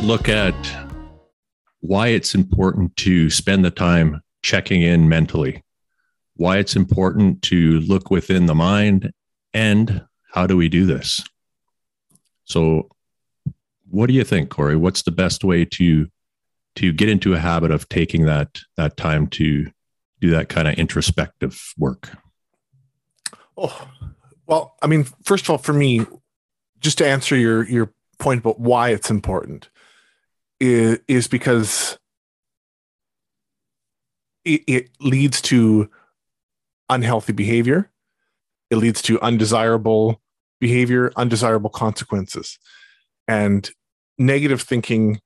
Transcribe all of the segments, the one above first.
To look at why it's important to spend the time checking in mentally, why it's important to look within the mind, and how do we do this? So, what do you think, Corey? What's the best way to to get into a habit of taking that that time to do that kind of introspective work? Oh, well, I mean, first of all, for me, just to answer your your point about why it's important is, is because it, it leads to unhealthy behavior. It leads to undesirable behavior, undesirable consequences. And negative thinking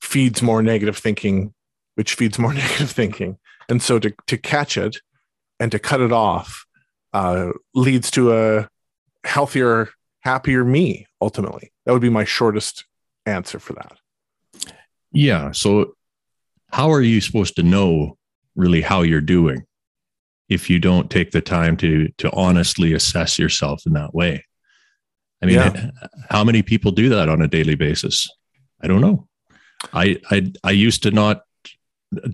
feeds more negative thinking, which feeds more negative thinking. And so to, to catch it and to cut it off uh, leads to a healthier, happier me ultimately. That would be my shortest answer for that. Yeah. So, how are you supposed to know really how you're doing if you don't take the time to to honestly assess yourself in that way? I mean, yeah. how many people do that on a daily basis? I don't know. I I I used to not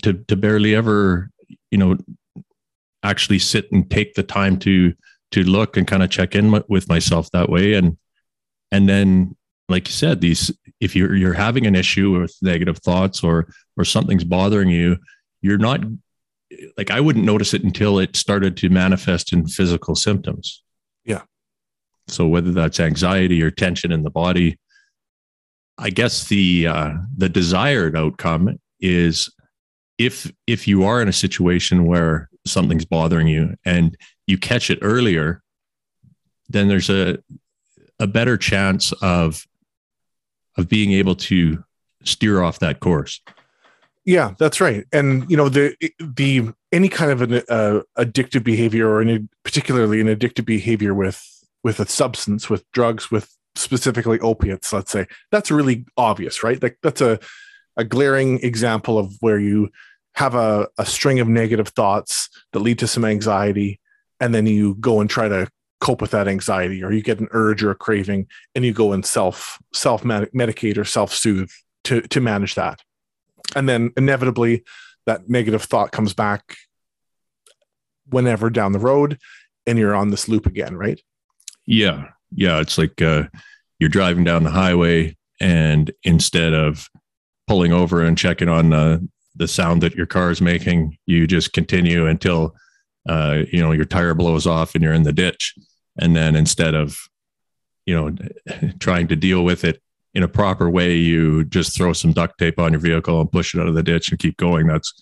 to to barely ever, you know, actually sit and take the time to to look and kind of check in with myself that way and and then like you said these if you're you're having an issue with negative thoughts or or something's bothering you you're not like i wouldn't notice it until it started to manifest in physical symptoms. Yeah. So whether that's anxiety or tension in the body i guess the uh, the desired outcome is if if you are in a situation where something's bothering you and you catch it earlier then there's a a better chance of of being able to steer off that course. Yeah, that's right. And you know the the any kind of an uh, addictive behavior or any particularly an addictive behavior with with a substance, with drugs, with specifically opiates, let's say, that's really obvious, right? Like that's a a glaring example of where you have a, a string of negative thoughts that lead to some anxiety, and then you go and try to cope with that anxiety or you get an urge or a craving and you go and self self medicate or self soothe to to manage that. And then inevitably that negative thought comes back whenever down the road and you're on this loop again right? Yeah. Yeah it's like uh, you're driving down the highway and instead of pulling over and checking on uh, the sound that your car is making you just continue until uh, you know your tire blows off and you're in the ditch and then instead of you know trying to deal with it in a proper way you just throw some duct tape on your vehicle and push it out of the ditch and keep going. That's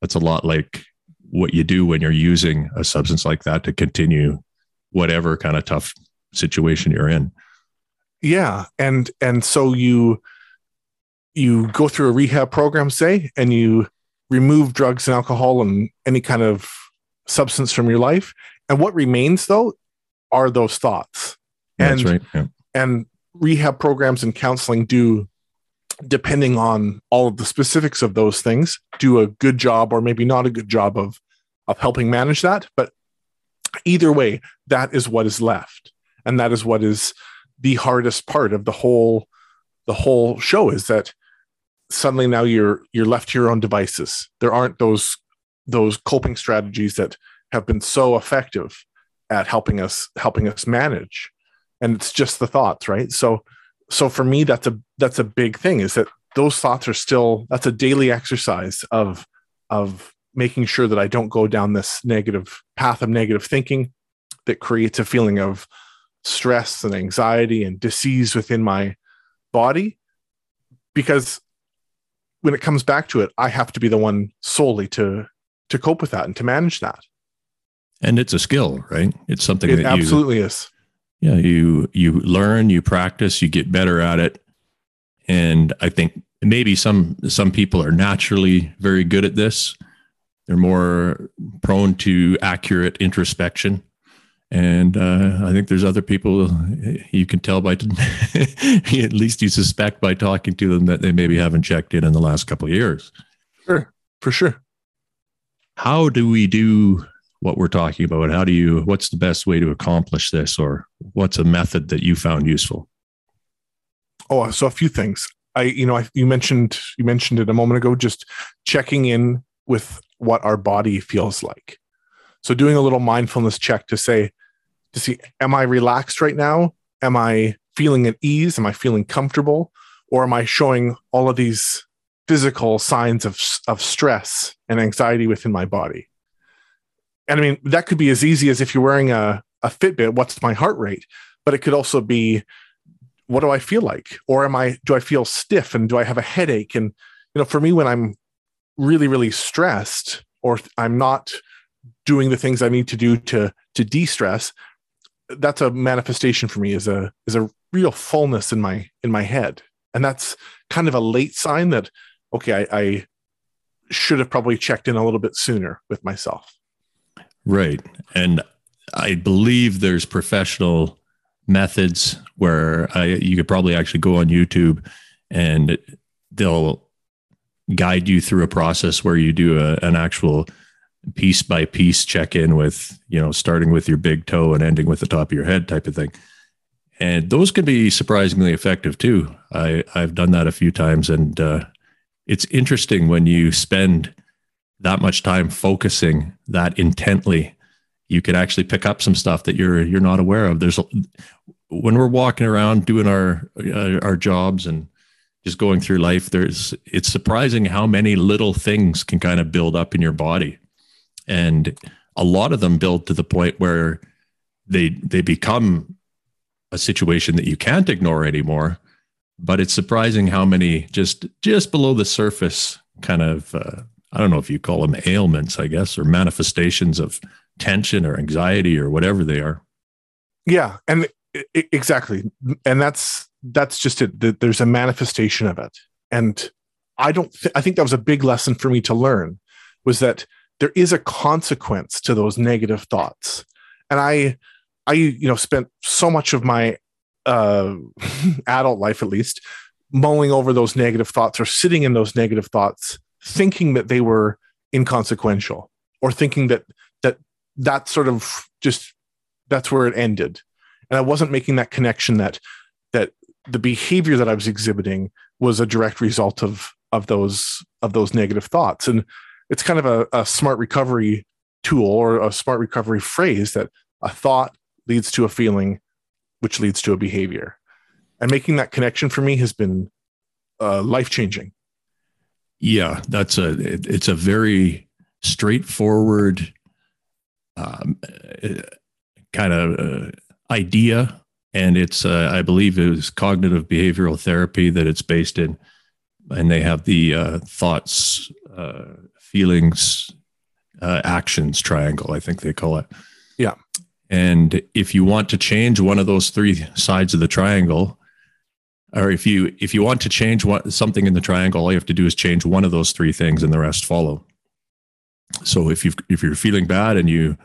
that's a lot like what you do when you're using a substance like that to continue whatever kind of tough situation you're in. Yeah. And and so you you go through a rehab program say and you remove drugs and alcohol and any kind of substance from your life. And what remains though are those thoughts. And, That's right. Yeah. And rehab programs and counseling do, depending on all of the specifics of those things, do a good job or maybe not a good job of of helping manage that. But either way, that is what is left, and that is what is the hardest part of the whole the whole show is that suddenly now you're you're left to your own devices. There aren't those those coping strategies that have been so effective at helping us helping us manage. And it's just the thoughts right? So so for me that's a that's a big thing is that those thoughts are still that's a daily exercise of of making sure that i don't go down this negative path of negative thinking that creates a feeling of stress and anxiety and disease within my body. Because when it comes back to it i have to be the one solely to to cope with that and to manage that and it's a skill, right? It's something it that absolutely you, is. Yeah, you you learn, you practice, you get better at it, and I think maybe some some people are naturally very good at this. They're more prone to accurate introspection, and uh, I think there's other people you can tell by at least you suspect by talking to them that they maybe haven't checked in in the last couple of years. Sure, for sure. How do we do what we're talking about. How do you, what's the best way to accomplish this, or what's a method that you found useful? Oh, so a few things. I, you know, I, you mentioned you mentioned it a moment ago. Just checking in with what our body feels like. So doing a little mindfulness check to say, to see, am I relaxed right now? Am I feeling at ease? Am I feeling comfortable? Or am I showing all of these physical signs of, of stress and anxiety within my body? And I mean, that could be as easy as if you're wearing a, a Fitbit, what's my heart rate? But it could also be, what do I feel like? Or am I, do I feel stiff and do I have a headache? And, you know, for me, when I'm really, really stressed or I'm not doing the things I need to do to, to de-stress, that's a manifestation for me is a, is a real fullness in my, in my head. And that's kind of a late sign that, okay, I, I should have probably checked in a little bit sooner with myself. Right. And I believe there's professional methods where I, you could probably actually go on YouTube and they'll guide you through a process where you do a, an actual piece by piece check in with, you know, starting with your big toe and ending with the top of your head type of thing. And those can be surprisingly effective too. I, I've done that a few times and uh, it's interesting when you spend that much time focusing that intently you could actually pick up some stuff that you're you're not aware of. There's when we're walking around doing our uh, our jobs and just going through life there's it's surprising how many little things can kind of build up in your body. And a lot of them build to the point where they they become a situation that you can't ignore anymore. But it's surprising how many just just below the surface kind of uh, i don't know if you call them ailments i guess or manifestations of tension or anxiety or whatever they are. Yeah and exactly. And that's that's just it. There's a manifestation of it. And i don't th- i think that was a big lesson for me to learn was that there is a consequence to those negative thoughts. And i i you know spent so much of my uh adult life at least mulling over those negative thoughts or sitting in those negative thoughts thinking that they were inconsequential or thinking that that that sort of just that's where it ended. And i wasn't making that connection that that the behavior that i was exhibiting was a direct result of of those of those negative thoughts. And it's kind of a, a smart recovery tool or a smart recovery phrase that a thought leads to a feeling which leads to a behavior. And making that connection for me has been uh, life changing yeah that's a it, it's a very straightforward um, kind of uh, idea. And it's uh, i believe it was cognitive behavioral therapy that it's based in. And they have the uh, thoughts uh, feelings uh, actions triangle i think they call it. Yeah. And if you want to change one of those three sides of the triangle or if you if you want to change something in the triangle all you have to do is change one of those three things and the rest follow so if you if you're feeling bad and you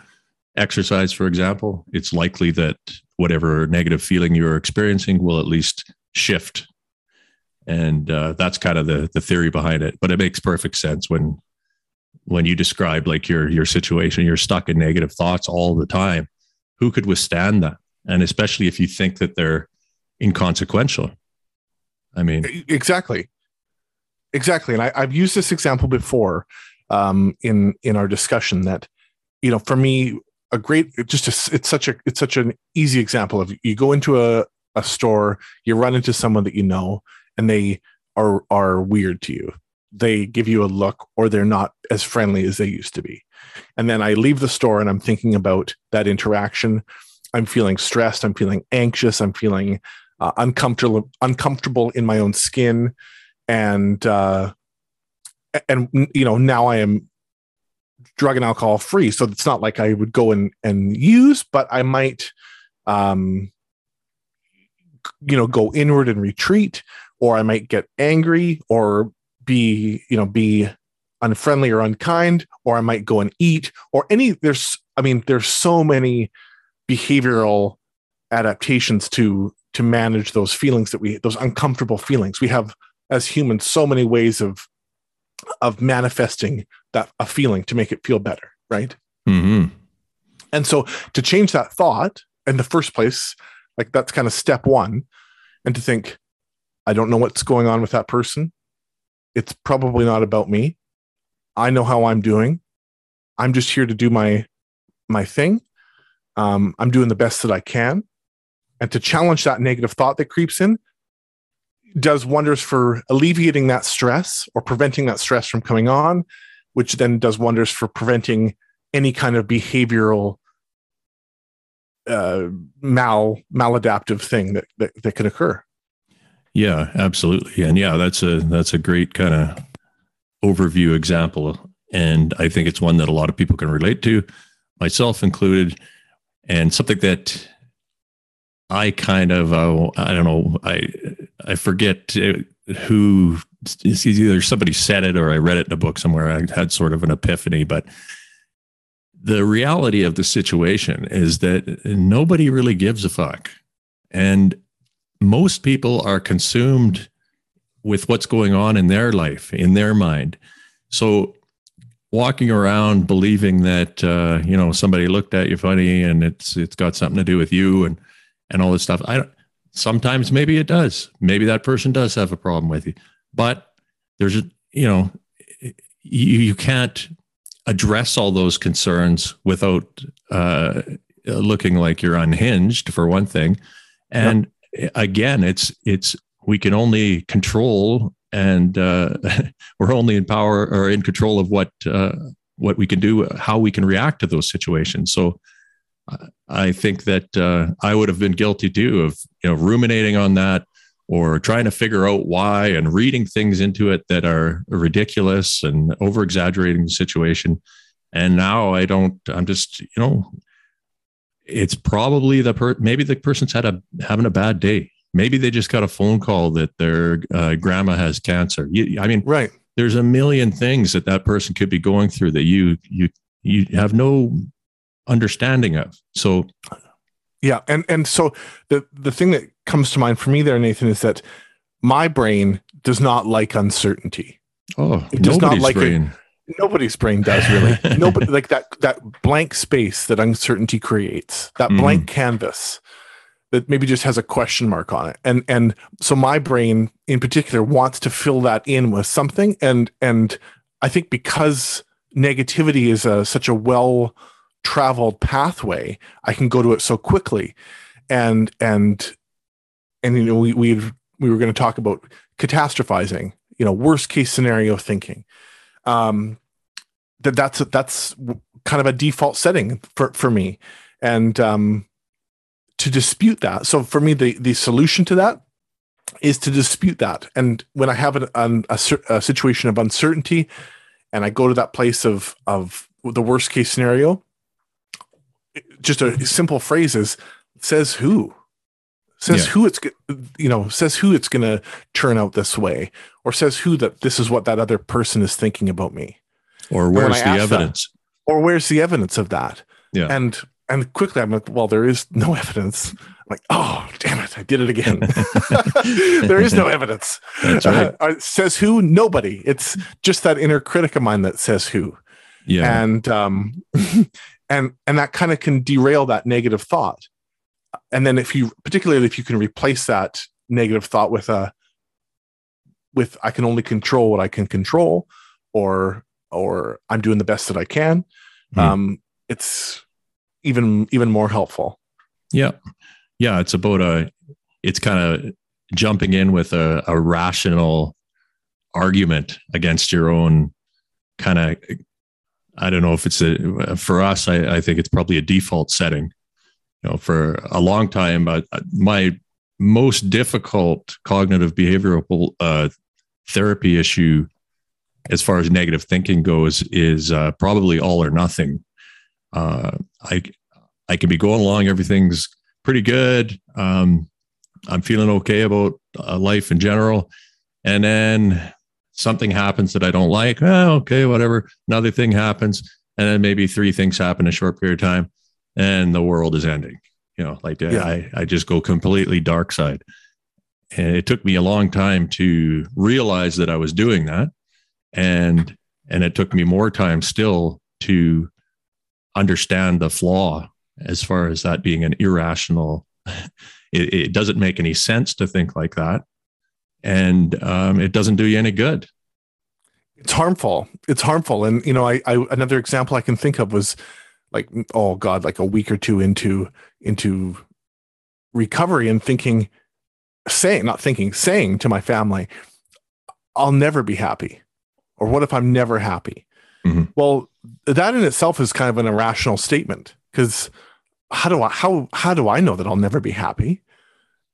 exercise, for example, it's likely that whatever negative feeling you're experiencing will at least shift. And uh, that's kind of the the theory behind it. But it makes perfect sense when when you describe like your your situation, you're stuck in negative thoughts all the time. Who could withstand that? And especially if you think that they're inconsequential. I mean, exactly, exactly. And I, I've used this example before um, in in our discussion that you know for me a great just a, it's such a it's such an easy example of you go into a, a store you run into someone that you know and they are are weird to you. They give you a look or they're not as friendly as they used to be. And then i leave the store and i'm thinking about that interaction. I'm feeling stressed. I'm feeling anxious. I'm feeling uh, uncomfortable uncomfortable in my own skin and uh and you know now I am drug and alcohol free, so it's not like I would go and and use, but I might, um, you know, go inward and retreat, or I might get angry, or be you know be unfriendly or unkind, or I might go and eat, or any. There's I mean, there's so many behavioral adaptations to to manage those feelings that we those uncomfortable feelings we have as humans so many ways of of manifesting that a feeling to make it feel better, right? Mm-hmm. And so to change that thought in the first place, like that's kind of step one, and to think, I don't know what's going on with that person. It's probably not about me. I know how I'm doing. I'm just here to do my my thing. Um, I'm doing the best that I can, and to challenge that negative thought that creeps in does wonders for alleviating that stress or preventing that stress from coming on, which then does wonders for preventing any kind of behavioral uh, mal maladaptive thing that, that that could occur. Yeah, absolutely, and yeah, that's a that's a great kind of overview example, and I think it's one that a lot of people can relate to, myself included, and something that I kind of uh, I don't know I I forget uh, who it's either somebody said it or I read it in a book somewhere. I had sort of an epiphany, but the reality of the situation is that nobody really gives a fuck. And most people are consumed with what's going on in their life, in their mind. So walking around believing that uh, you know somebody looked at you funny and it's it's got something to do with you and and all this stuff. I don't, sometimes maybe it does. Maybe that person does have a problem with you, but there's you know you, you can't address all those concerns without uh, looking like you're unhinged for one thing, and yep. again, it's it's we can only control and uh, we're only in power or in control of what uh, what we can do, how we can react to those situations. So I think that uh, I would have been guilty too of you know ruminating on that or trying to figure out why and reading things into it that are ridiculous and over exaggerating the situation. And now I don't. I'm just you know, it's probably the per maybe the person's had a having a bad day. Maybe they just got a phone call that their uh, grandma has cancer. You, I mean, right? There's a million things that that person could be going through that you you you have no understanding of. So yeah, and and so the the thing that comes to mind for me there, Nathan, is that my brain does not like uncertainty. Oh, it does not like brain. It. Nobody's brain does really. Nobody like that that blank space that uncertainty creates, that mm. blank canvas that maybe just has a question mark on it. And and so my brain in particular wants to fill that in with something. And and I think because negativity is a such a well traveled pathway i can go to it so quickly. And and and you know we we we were going to talk about catastrophizing you know worst case scenario thinking. Um that that's that's kind of a default setting for for me. And um to dispute that so for me the the solution to that is to dispute that. And when i have an, an a, a situation of uncertainty and i go to that place of of the worst case scenario just a simple phrase is says who? Says yeah. who it's you know says who it's going to turn out this way or says who that this is what that other person is thinking about me. Or where's the evidence that, or where's the evidence of that? Yeah. And and quickly i'm like well there is no evidence. I'm like oh damn it i did it again. There is no evidence. That's right. Uh, says who? Nobody. It's just that inner critic of mine that says who. Yeah. And um and and that kind of can derail that negative thought. And then if you particularly if you can replace that negative thought with a with i can only control what i can control or or i'm doing the best that i can mm. um it's even even more helpful. Yeah. Yeah it's about a it's kind of jumping in with a, a rational argument against your own kind of I don't know if it's a for us. I, I think it's probably a default setting. You know, for a long time, uh, my most difficult cognitive behavioral uh, therapy issue, as far as negative thinking goes, is uh, probably all or nothing. Uh, I I can be going along, everything's pretty good. Um, I'm feeling okay about uh, life in general, and then something happens that I don't like. Oh, okay, whatever. Another thing happens. And then maybe three things happen in a short period of time and the world is ending. You know, like yeah. I, I just go completely dark side. And it took me a long time to realize that I was doing that. And and it took me more time still to understand the flaw as far as that being an irrational it, it doesn't make any sense to think like that and um, it doesn't do you any good. It's harmful. It's harmful. And you know, I, I another example I can think of was like oh god, like a week or two into into recovery and thinking, saying not thinking, saying to my family, I'll never be happy, or what if I'm never happy? Mm-hmm. Well, that in itself is kind of an irrational statement because how do I how how do I know that I'll never be happy?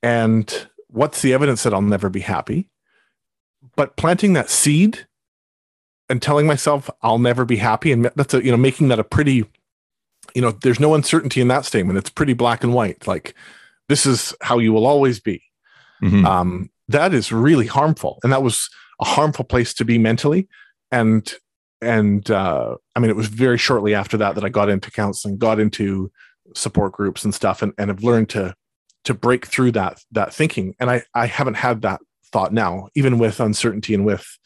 And what's the evidence that I'll never be happy? But planting that seed and telling myself I'll never be happy, and that's a you know making that a pretty, you know, there's no uncertainty in that statement. It's pretty black and white. Like this is how you will always be. Mm-hmm. Um, that is really harmful, and that was a harmful place to be mentally. And and uh, I mean, it was very shortly after that that I got into counseling, got into support groups and stuff, and, and have learned to to break through that that thinking. And I I haven't had that thought now, even with uncertainty and with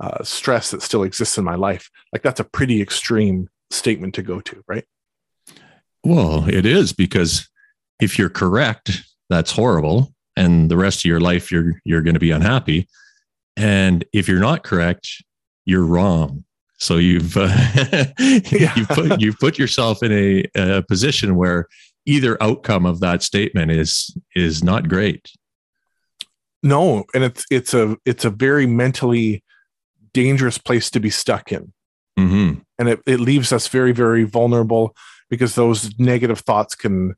uh, stress that still exists in my life. Like that's a pretty extreme statement to go to, right? Well, it is because if you're correct, that's horrible, and the rest of your life you're you're going to be unhappy. And if you're not correct, you're wrong. So you've uh, yeah. you put you put yourself in a, a position where either outcome of that statement is is not great. No, and it's it's a it's a very mentally dangerous place to be stuck in, mm-hmm. and it, it leaves us very very vulnerable because those negative thoughts can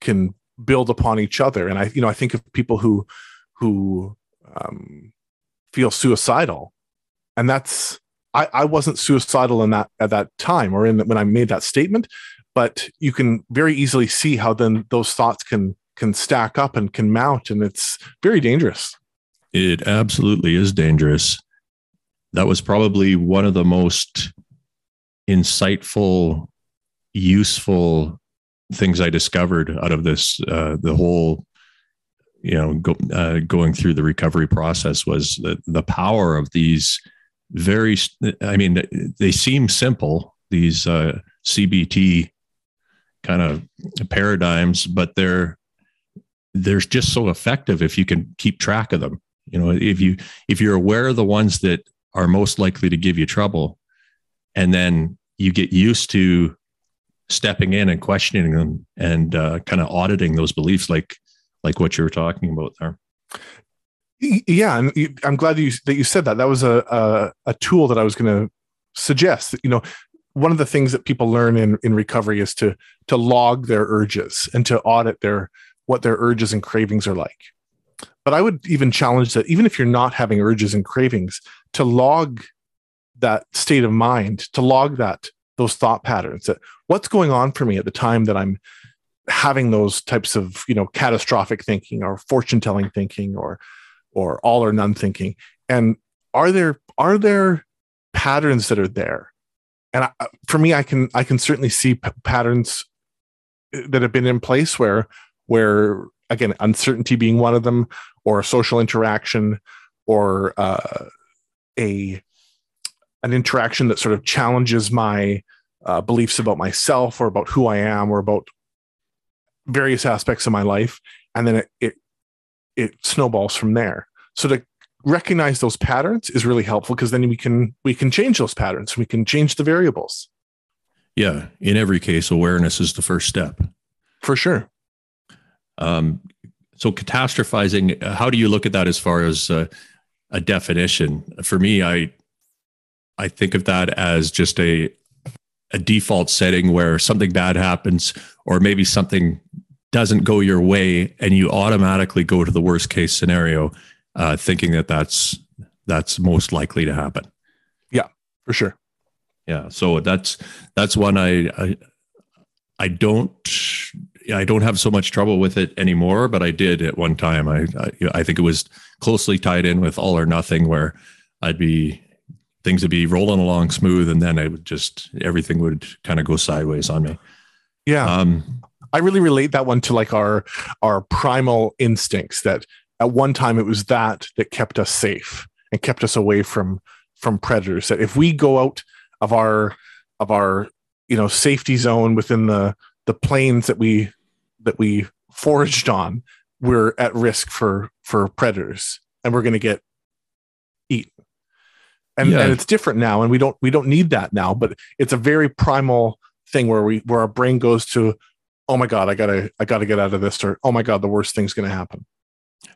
can build upon each other. And I you know I think of people who who um, feel suicidal, and that's I, I wasn't suicidal in that at that time or in the, when I made that statement, but you can very easily see how then those thoughts can can stack up and can mount, and it's very dangerous. It absolutely is dangerous. That was probably one of the most insightful, useful things I discovered out of this. Uh, the whole you know go, uh, going through the recovery process was the, the power of these very i mean they seem simple these uh, cbt kind of paradigms but they're they're just so effective if you can keep track of them you know if you if you're aware of the ones that are most likely to give you trouble and then you get used to stepping in and questioning them and uh, kind of auditing those beliefs like like what you were talking about there yeah, and I'm glad that you that you said that. That was a a, a tool that I was going to suggest. You know, one of the things that people learn in in recovery is to to log their urges and to audit their what their urges and cravings are like. But I would even challenge that even if you're not having urges and cravings, to log that state of mind, to log that those thought patterns that what's going on for me at the time that I'm having those types of you know catastrophic thinking or fortune telling thinking or or all or none thinking and are there are there patterns that are there and I, for me i can i can certainly see p- patterns that have been in place where where again uncertainty being one of them or a social interaction or uh, a an interaction that sort of challenges my uh, beliefs about myself or about who i am or about various aspects of my life and then it, it it snowballs from there. So to recognize those patterns is really helpful because then we can we can change those patterns. We can change the variables. Yeah, in every case, awareness is the first step. For sure. Um, so catastrophizing, uh, how do you look at that as far as uh, a definition? For me, I I think of that as just a a default setting where something bad happens, or maybe something doesn't go your way and you automatically go to the worst case scenario uh, thinking that that's that's most likely to happen yeah for sure yeah so that's that's one i i, I don't I don't have so much trouble with it anymore, but I did at one time. I, I, I think it was closely tied in with all or nothing, where I'd be things would be rolling along smooth, and then I would just everything would kind of go sideways on me. Yeah. Um, I really relate that one to like our our primal instincts that at one time it was that that kept us safe and kept us away from from predators that if we go out of our of our you know safety zone within the the plains that we that we foraged on we're at risk for for predators and we're going to get eaten. And, Yeah. and it's different now, and we don't we don't need that now. But it's a very primal thing where we where our brain goes to, oh my god, I gotta I gotta get out of this, or oh my god, the worst thing's going to happen.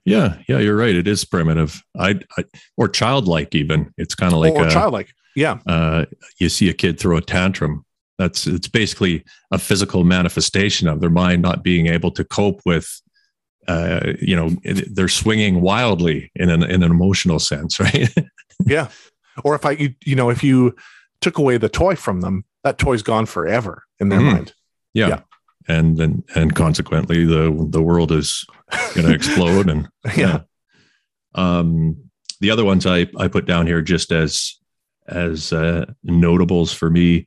Yeah, yeah, you're right. It is primitive. I, I or childlike even. It's kind of like or a, childlike, yeah, uh, you see a kid throw a tantrum. That's it's basically a physical manifestation of their mind not being able to cope with. Uh, you know, they're swinging wildly in an in an emotional sense, right? yeah. Or if I you, you know if you took away the toy from them, that toy's gone forever in their Mhm. mind. yeah. Yeah. And and and consequently, the the world is going to explode. And yeah. Um, the other ones I, I put down here just as as uh, notables for me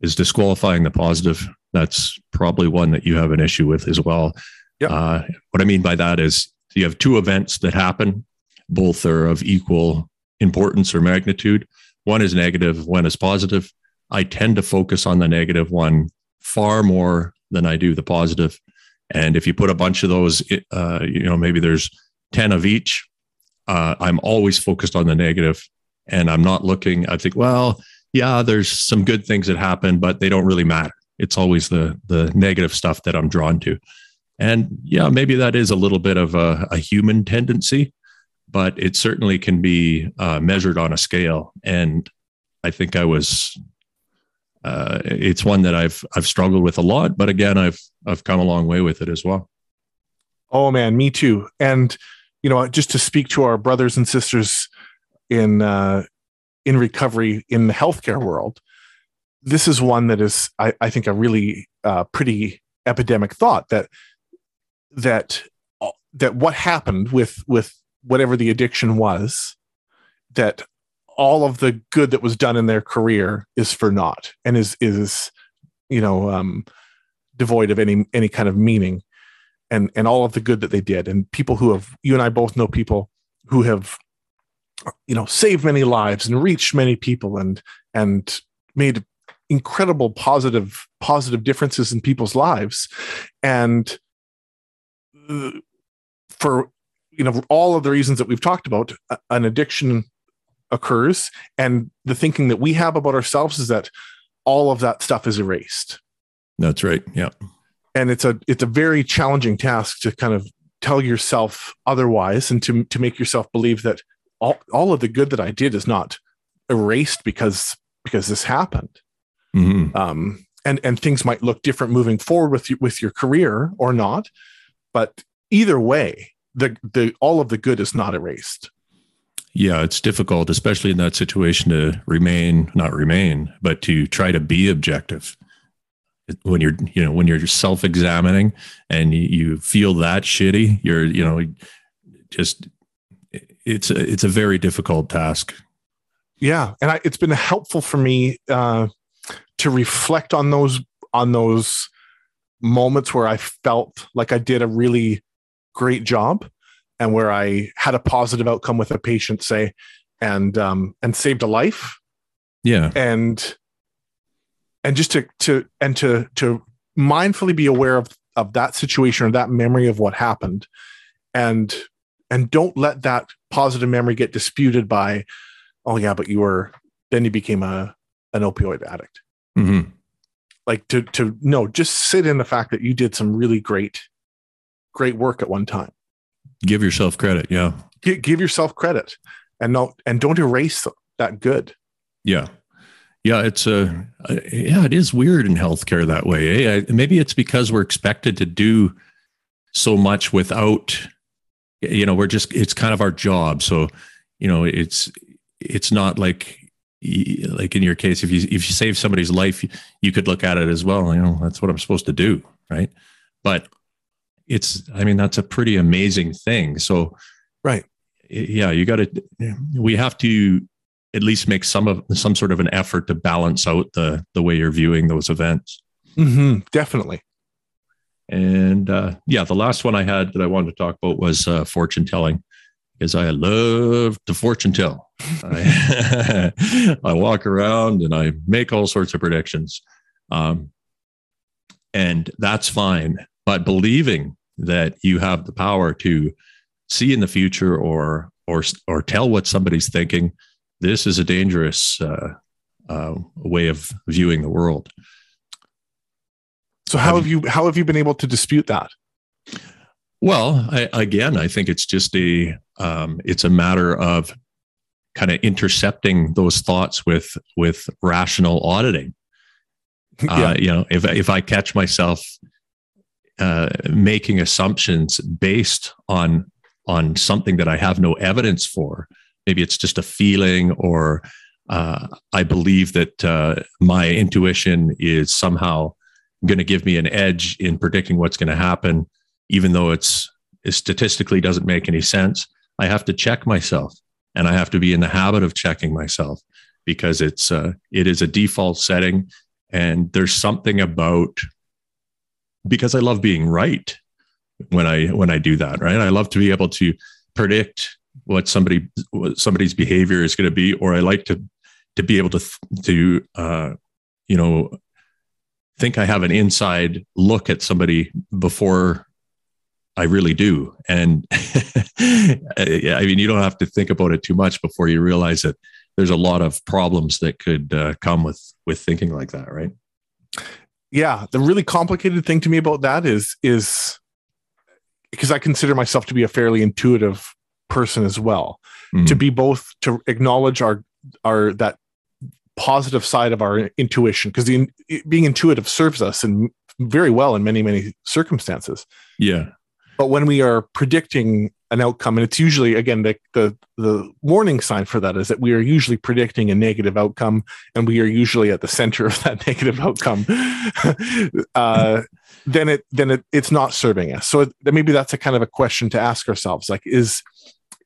is disqualifying the positive. That's probably one that you have an issue with as well. Yep. Uh, what I mean by that is you have two events that happen. Both are of equal importance or magnitude. One is negative, one is positive. I tend to focus on the negative one far more than I do the positive. And if you put a bunch of those, uh, you know, maybe there's 10 of each, uh, I'm always focused on the negative and I'm not looking, I think, well, yeah, there's some good things that happen, but they don't really matter. It's always the, the negative stuff that I'm drawn to. And yeah, maybe that is a little bit of a, a human tendency, but it certainly can be uh, measured on a scale. And I think I was, uh, it's one that I've, I've struggled with a lot, but again, I've, I've come a long way with it as well. Oh man, me too. And you know, just to speak to our brothers and sisters in uh, in recovery in the healthcare world, this is one that is, I, I think, a really uh, pretty epidemic thought that that that what happened with with whatever the addiction was, that all of the good that was done in their career is for naught and is is you know um, devoid of any any kind of meaning. And and all of the good that they did. And people who have you and I both know people who have you know saved many lives and reached many people and and made incredible positive positive differences in people's lives. And uh, for you know all of the reasons that we've talked about an addiction occurs and the thinking that we have about ourselves is that all of that stuff is erased That's right. Yeah. and it's a it's a very challenging task to kind of tell yourself otherwise and to to make yourself believe that all, all of the good that I did is not erased because because this happened Mhm. um and and things might look different moving forward with you with your career or not but either way the the all of the good is not erased Yeah, it's difficult, especially in that situation, to remain not remain, but to try to be objective. When you're, you know, when you're self-examining and you, feel that shitty, you're, you know, just it's a, it's a very difficult task. yeah and I, it's been helpful for me uh, to reflect on those on those moments where i felt like i did a really great job and where i had a positive outcome with a patient say and um, and saved a life. Yeah, and and just to to and to to mindfully be aware of of that situation or that memory of what happened. And and don't let that positive memory get disputed by oh yeah but you were then you became a an opioid addict. Hmm like to to no just sit in the fact that you did some really great great work at one time give yourself credit. Yeah, give, give yourself credit and no and don't erase that good yeah, yeah. It's a yeah. It is weird in healthcare that way. Eh? Maybe it's because we're expected to do so much without you know we're just it's kind of our job so you know it's it's not like like in your case if you if you save somebody's life you could look at it as well you know that's what i'm supposed to do right but it's i mean that's a pretty amazing thing so Right. yeah you got to we have to at least make some of some sort of an effort to balance out the the way you're viewing those events mm-hmm, definitely and uh, yeah, the last one I had that I wanted to talk about was uh, fortune telling, because I love to fortune tell. I, I walk around and I make all sorts of predictions, um, and that's fine. But believing that you have the power to see in the future or or or tell what somebody's thinking, this is a dangerous uh, uh, way of viewing the world. So how have you how have you been able to dispute that? Well, I, again, I think it's just a um, it's a matter of kind of intercepting those thoughts with with rational auditing. yeah. Uh, you know, if if I catch myself uh, making assumptions based on on something that I have no evidence for, maybe it's just a feeling, or uh, I believe that uh, my intuition is somehow going to give me an edge in predicting what's going to happen, even though it's it statistically doesn't make any sense. I have to check myself, and I have to be in the habit of checking myself because it's uh, it is a default setting, and there's something about because I love being right when I when I do that. Right, I love to be able to predict what somebody what somebody's behavior is going to be, or I like to to be able to to uh, you know think I have an inside look at somebody before I really do. And I mean, you don't have to think about it too much before you realize that there's a lot of problems that could uh, come with with thinking like that, right? Yeah, the really complicated thing to me about that is is because I consider myself to be a fairly intuitive person as well. Mm-hmm. To be both to acknowledge our our that positive side of our intuition because the being intuitive serves us and very well in many many circumstances yeah but when we are predicting an outcome. And it's usually again the, the the warning sign for that is that we are usually predicting a negative outcome and we are usually at the center of that negative outcome. Uh, then it then it, it's not serving us. So maybe that's a kind of a question to ask ourselves. Like is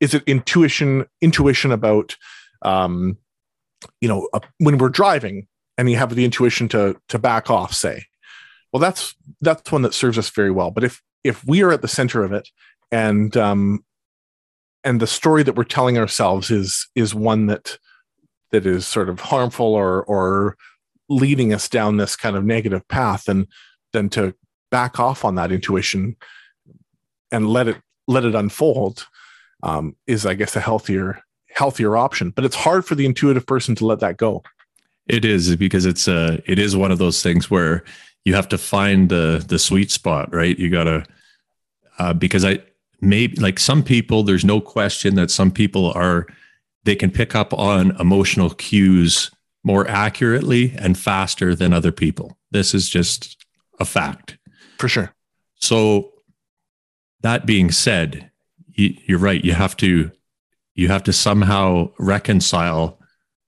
is it intuition intuition about um, you know, when we're driving and you have the intuition to to back off, say, well, that's that's one that serves us very well. But if if we are at the center of it and um, and the story that we're telling ourselves is is one that that is sort of harmful or or leading us down this kind of negative path, and then to back off on that intuition and let it let it unfold um, is, I guess, a healthier healthier option. But it's hard for the intuitive person to let that go. It is because it's it is one of those things where you have to find the the sweet spot, right? You gotta uh, because I maybe like some people, there's no question that some people are they can pick up on emotional cues more accurately and faster than other people. This is just a fact. For sure. So that being said, you're right. You have to you have to somehow reconcile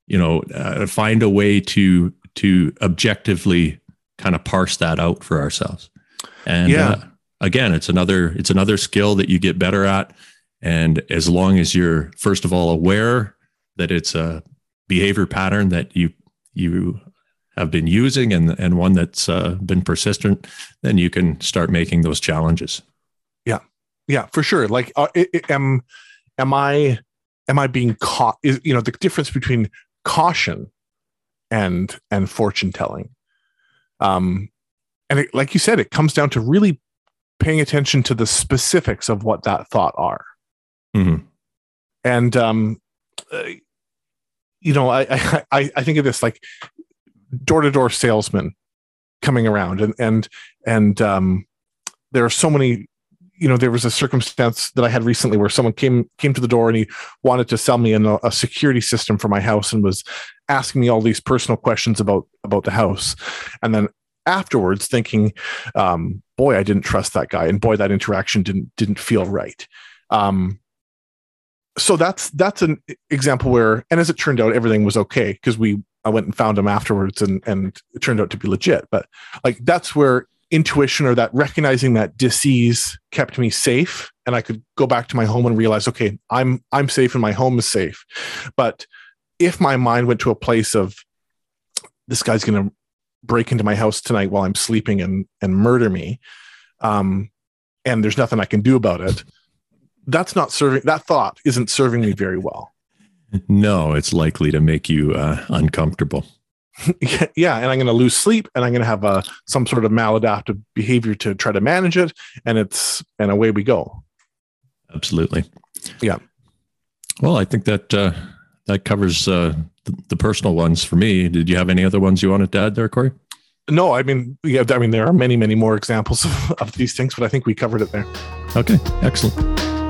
you know uh, find a way to to objectively kind of parse that out for ourselves and yeah. uh, again it's another it's another skill that you get better at and as long as you're first of all aware that it's a behavior pattern that you you have been using and and one that's uh, been persistent then you can start making those challenges yeah yeah for sure like uh, it, it, am am i am I being caught? Is you know the difference between caution and and fortune telling. Um, and it, like you said, it comes down to really paying attention to the specifics of what that thought are. Mm-hmm. And um, uh, you know, I, I I think of this like door to door salesman coming around, and and and um, there are so many you know, there was a circumstance that I had recently where someone came came to the door and he wanted to sell me a, a security system for my house and was asking me all these personal questions about about the house, and then afterwards thinking, um, boy, I didn't trust that guy, and boy, that interaction didn't didn't feel right. Um, so that's that's an example where, and as it turned out, everything was okay because we I went and found him afterwards, and and it turned out to be legit. But like that's where intuition or that recognizing that disease kept me safe and i could go back to my home and realize okay i'm i'm safe and my home is safe but if my mind went to a place of this guy's going to break into my house tonight while i'm sleeping and and murder me um and there's nothing i can do about it that's not serving that thought isn't serving me very well. No it's likely to make you uh, uncomfortable. Yeah and i'm going to lose sleep and i'm going to have a some sort of maladaptive behavior to try to manage it and it's and away we go. Absolutely. Yeah. Well, I think that uh, that covers uh, the, the personal ones for me. Did you have any other ones you wanted to add there, Corey? No, I mean, yeah, I mean, there are many, many more examples of, of these things, but I think we covered it there. Okay, excellent.